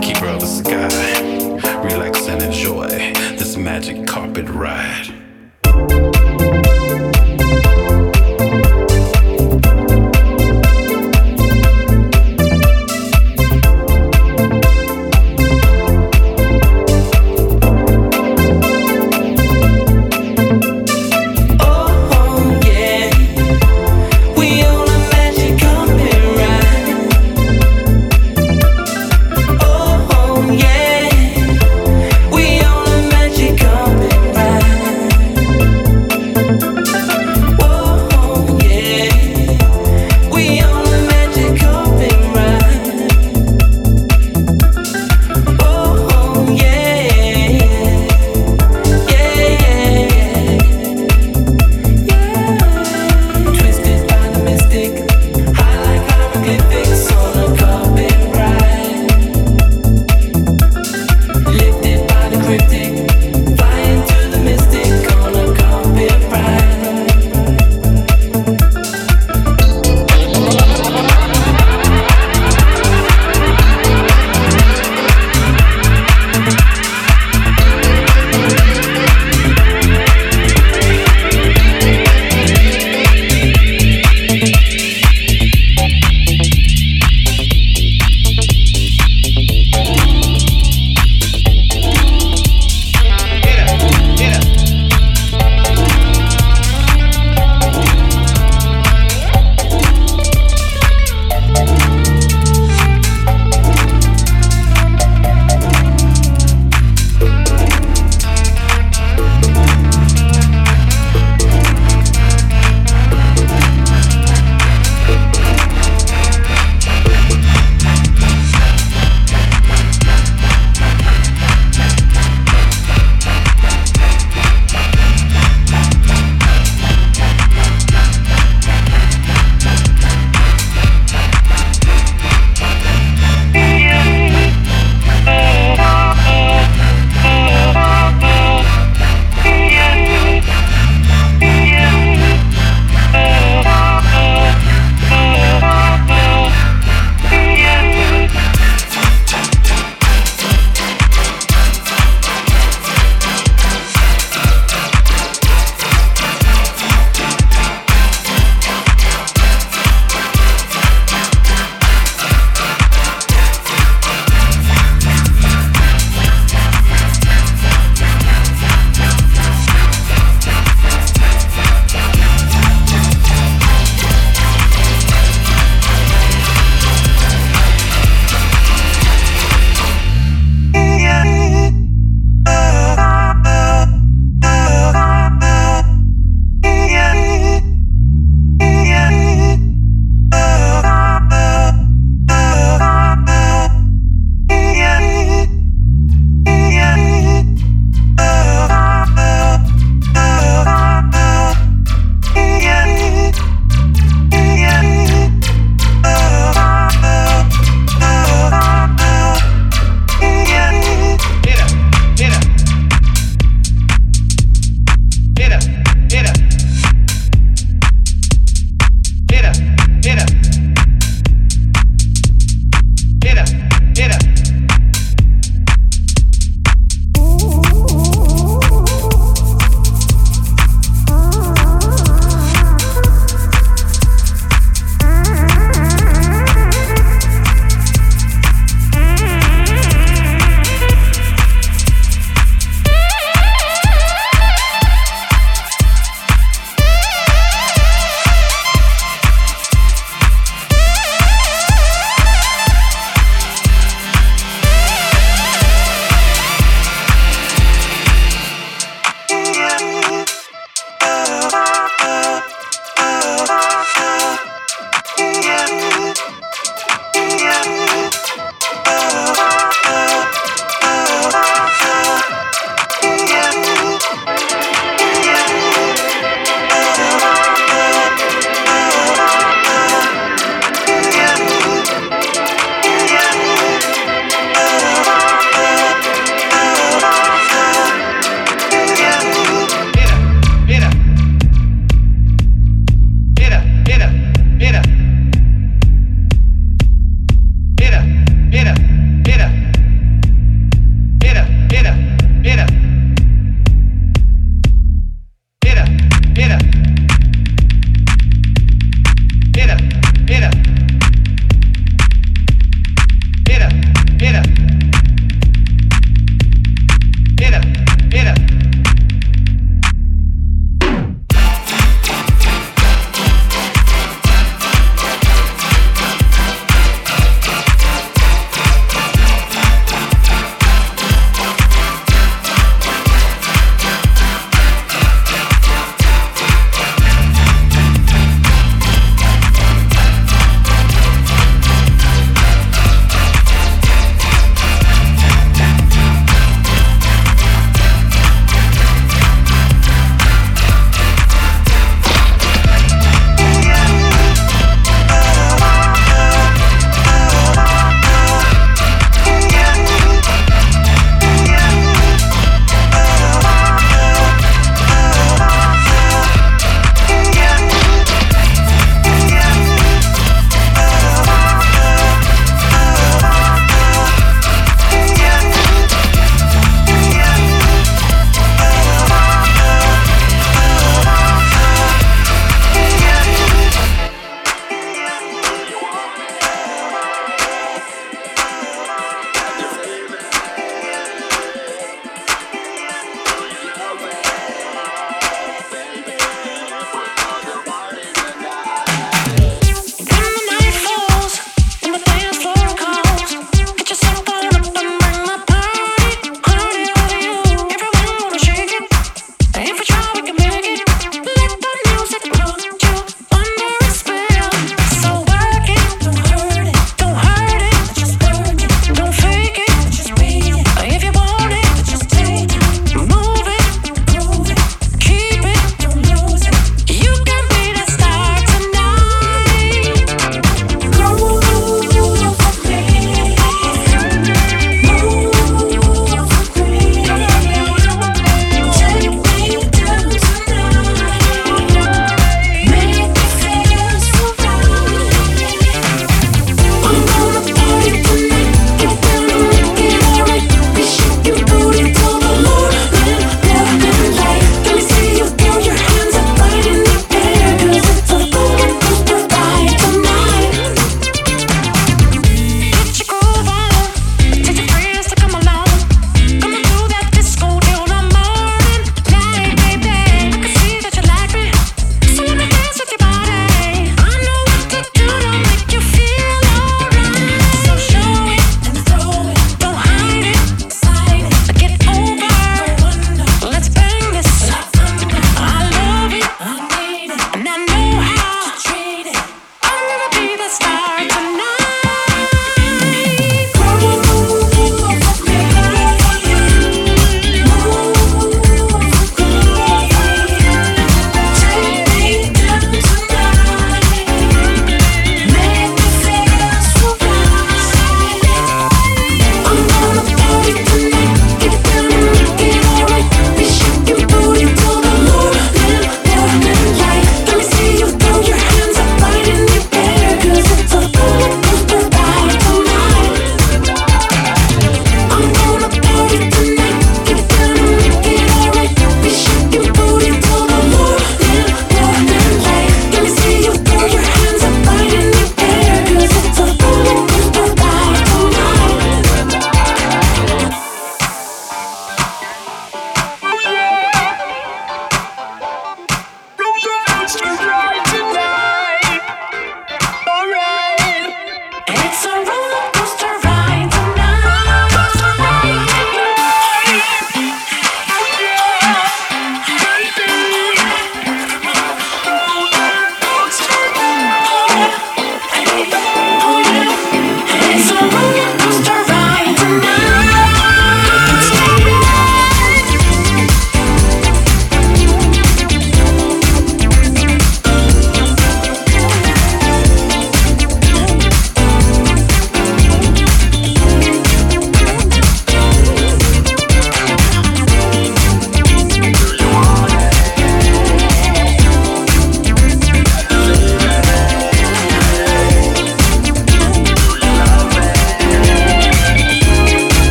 keeper of the sky. Relax and enjoy this magic carpet ride.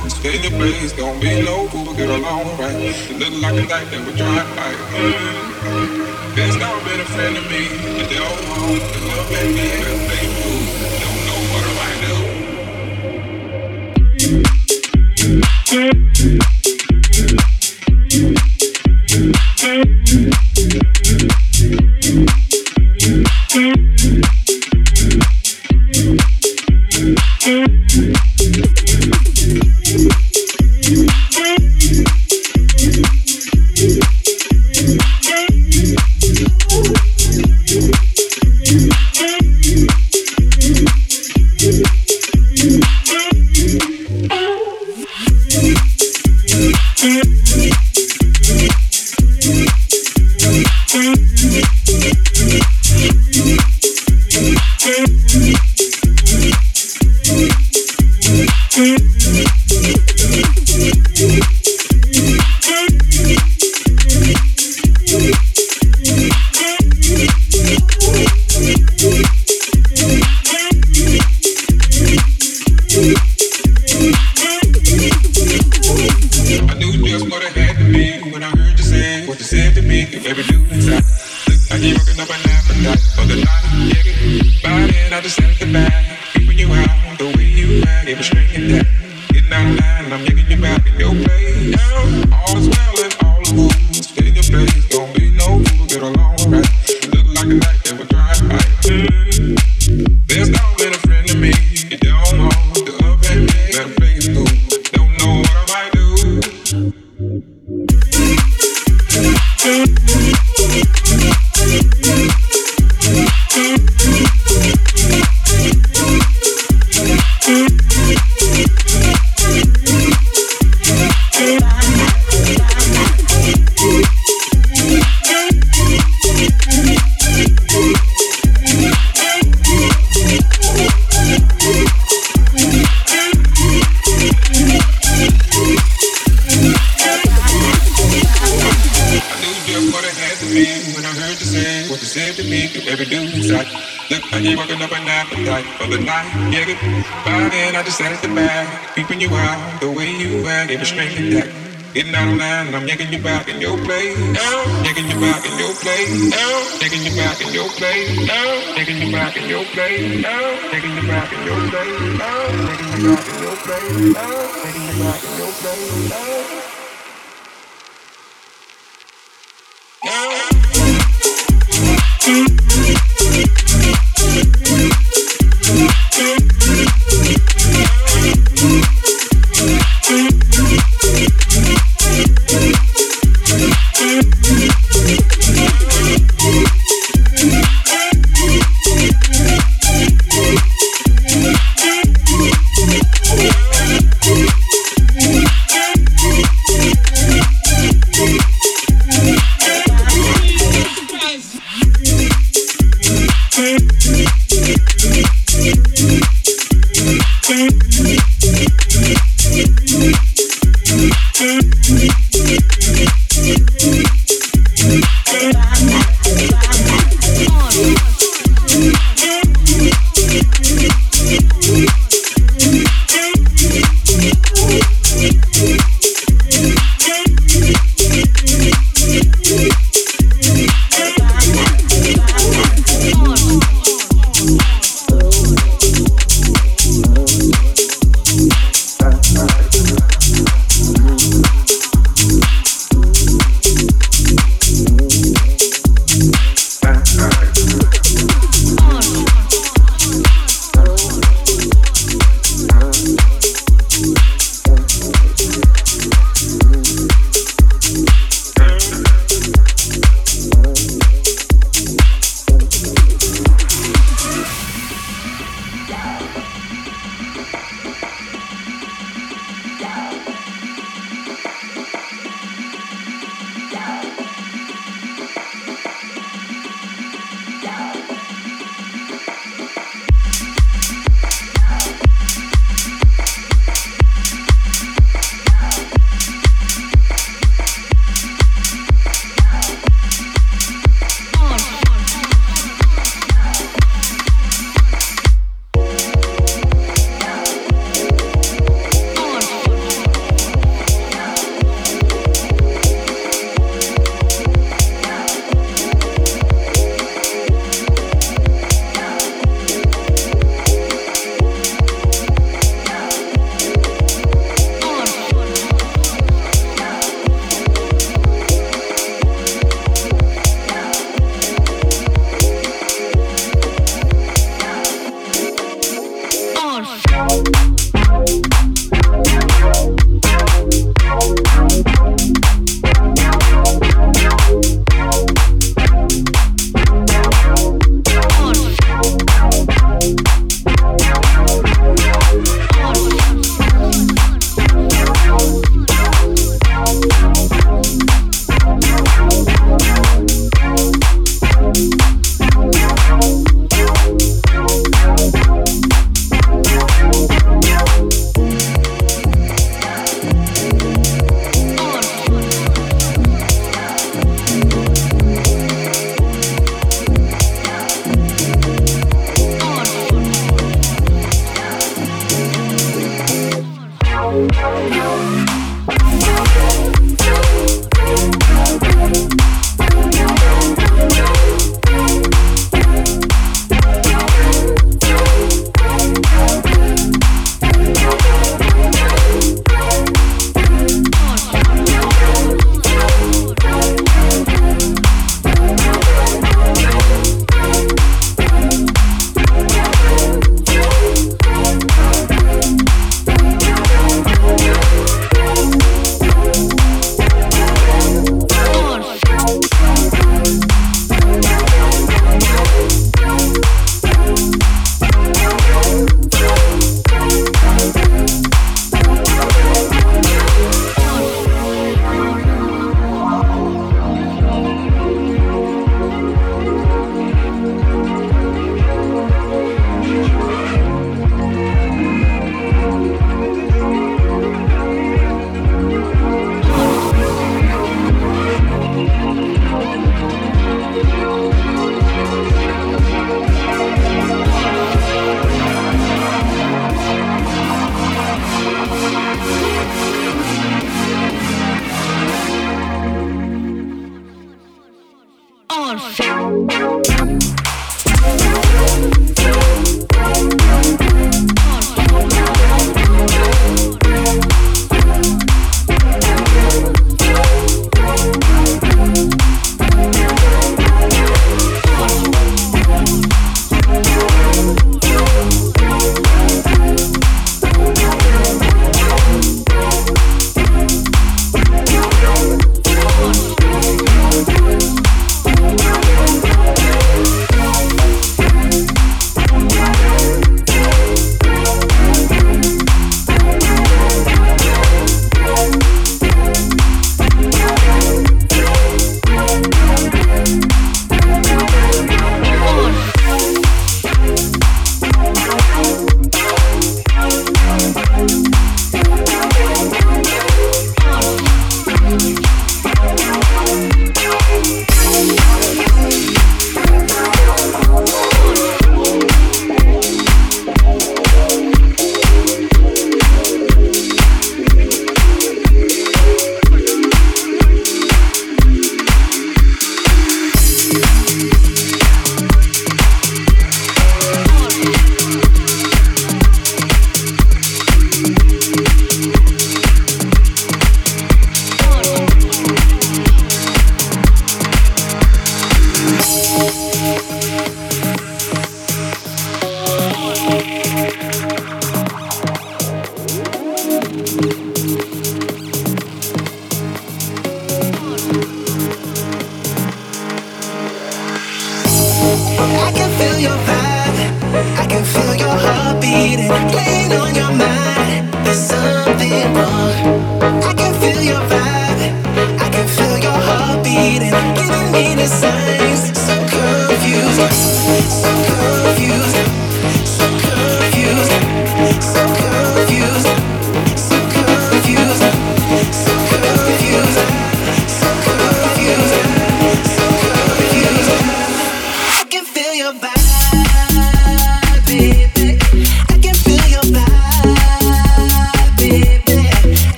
All. Stay in your place, don't be no fool, get along right. It look like a night that we're trying. Mm-hmm. Best not been a friend of me. You don't want to love they move. Don't know what I might Getting out of line and I'm yanking you back in your place. Now, Yanking you back in your place. Now, Yanking you back in your place. Now, Yanking you back in your place. Now, Yanking you back in your place. Now, Yanking you back in your place. Now, Yanking you back in your place.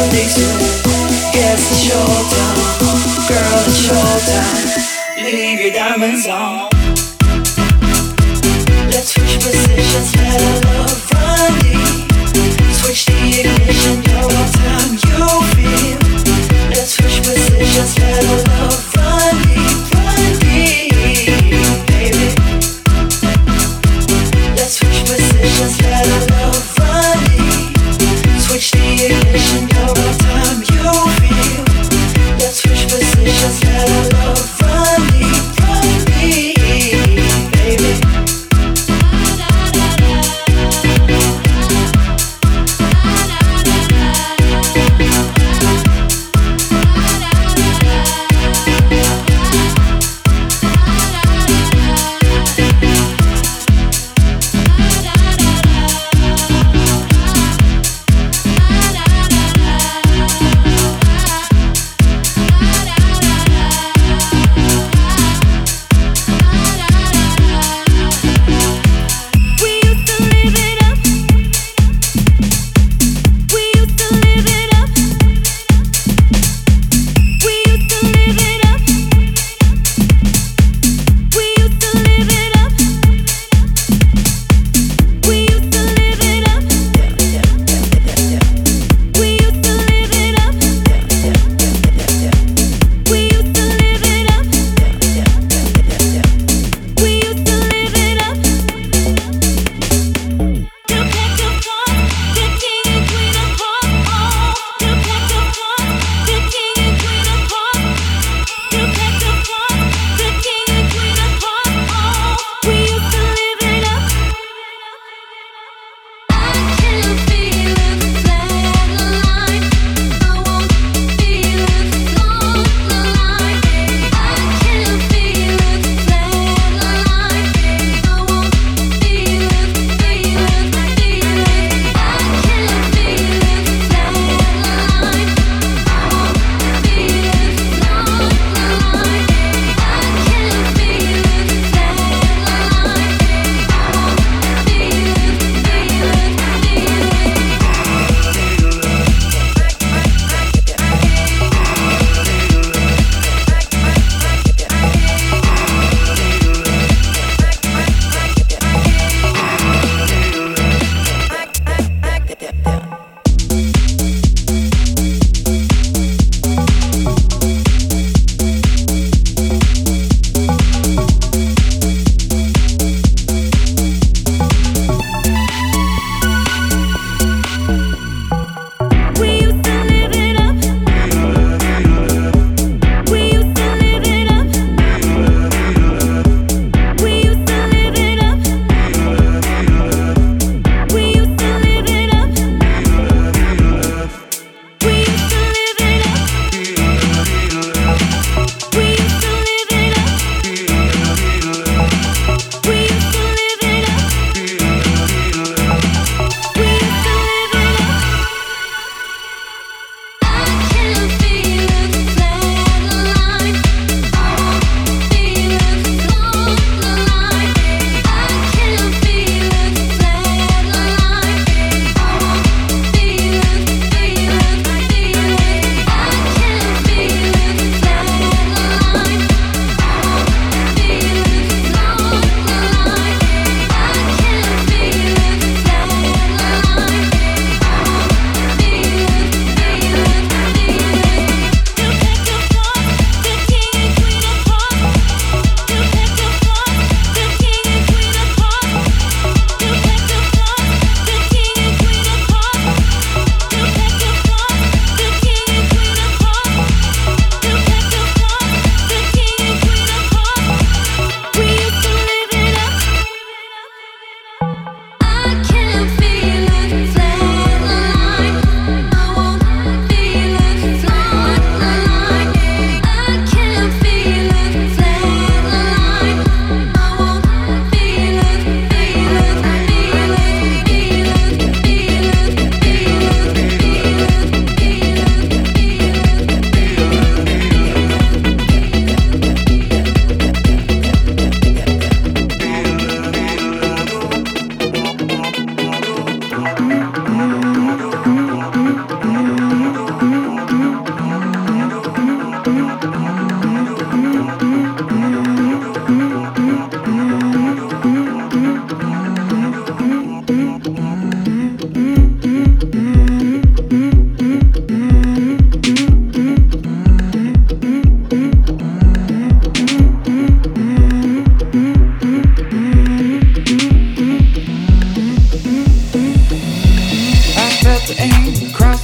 Yes, it's showtime. Girl, it's showtime. Leave your diamonds on. It ain't across.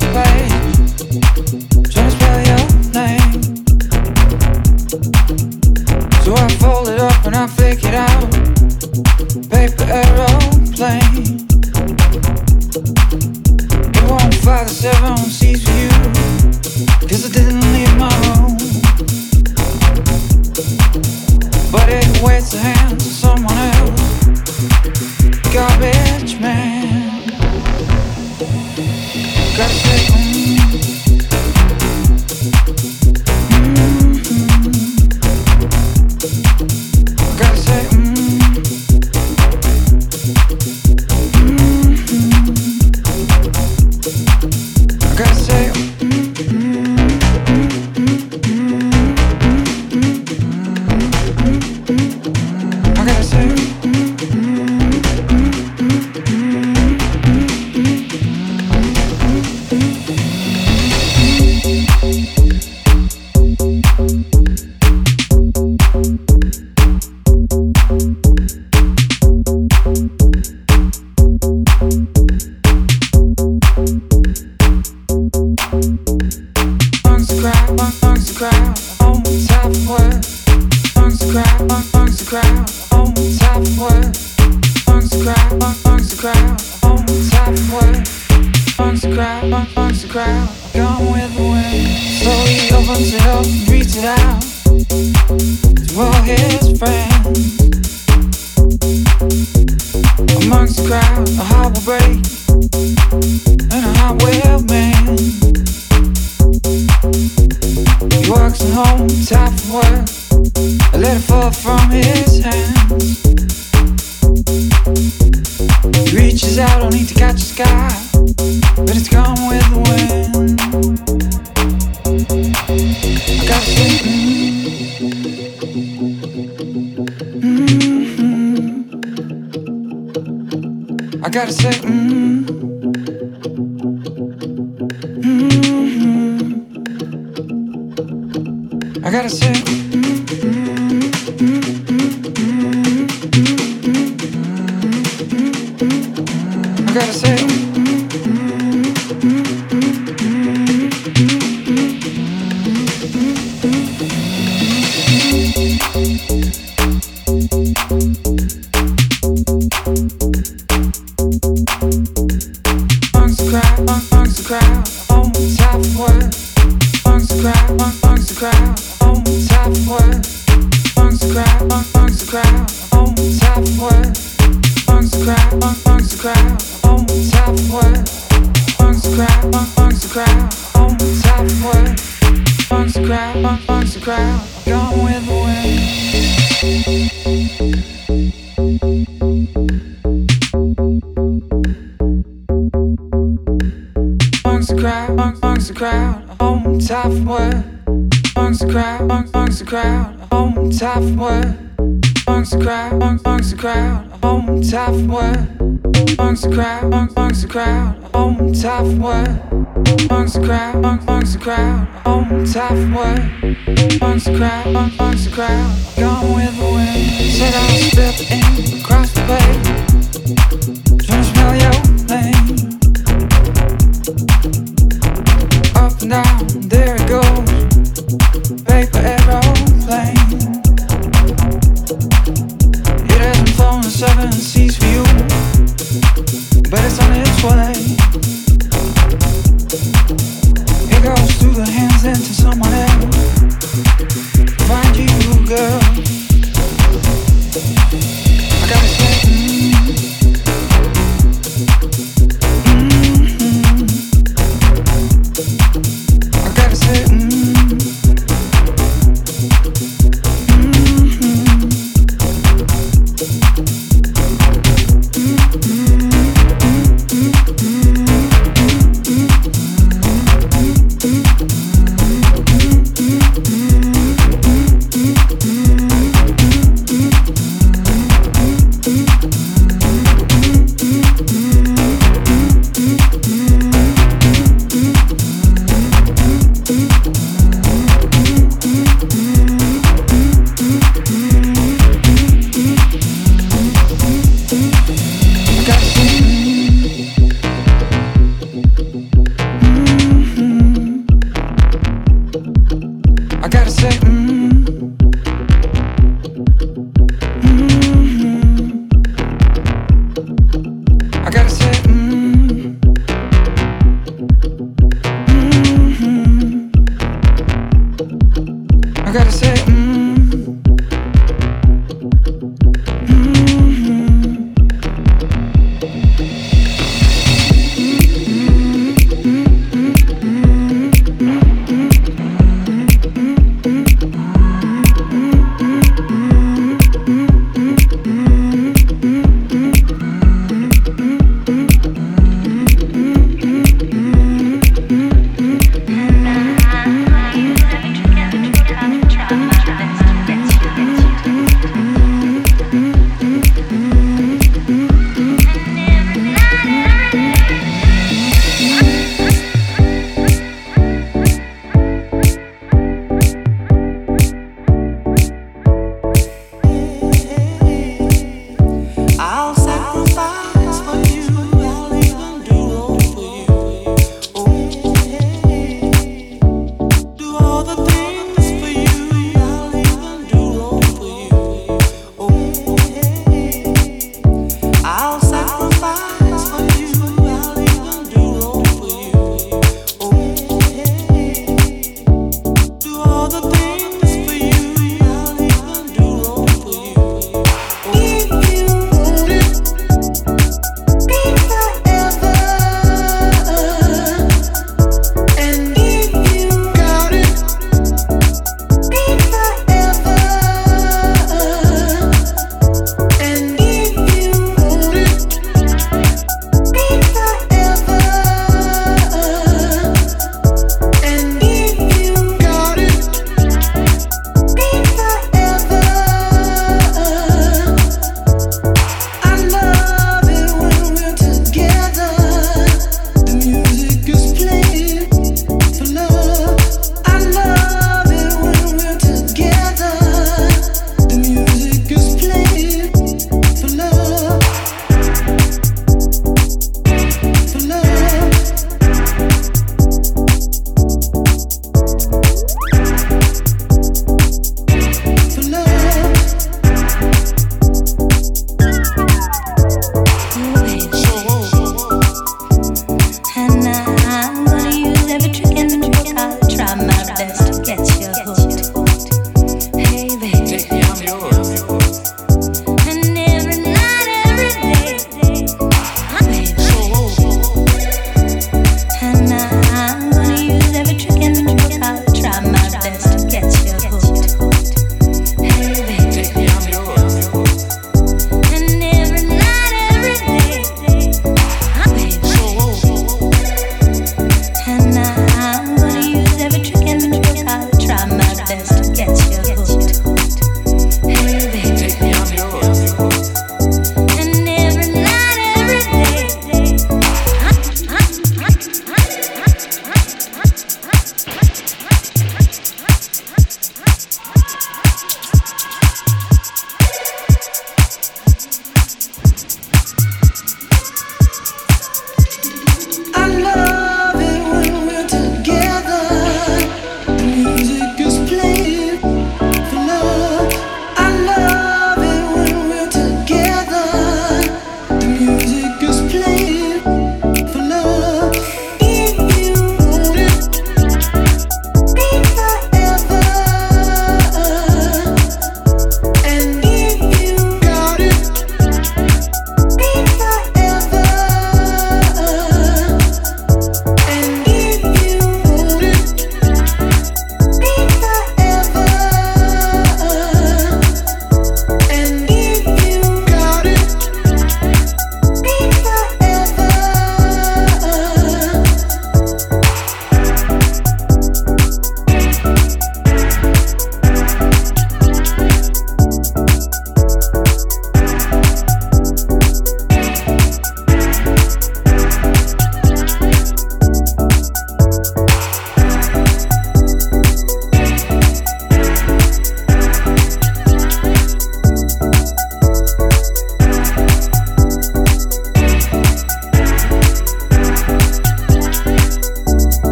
I let it fall from his gone with the wind. Said I'll step in across the bay. Don't smell you.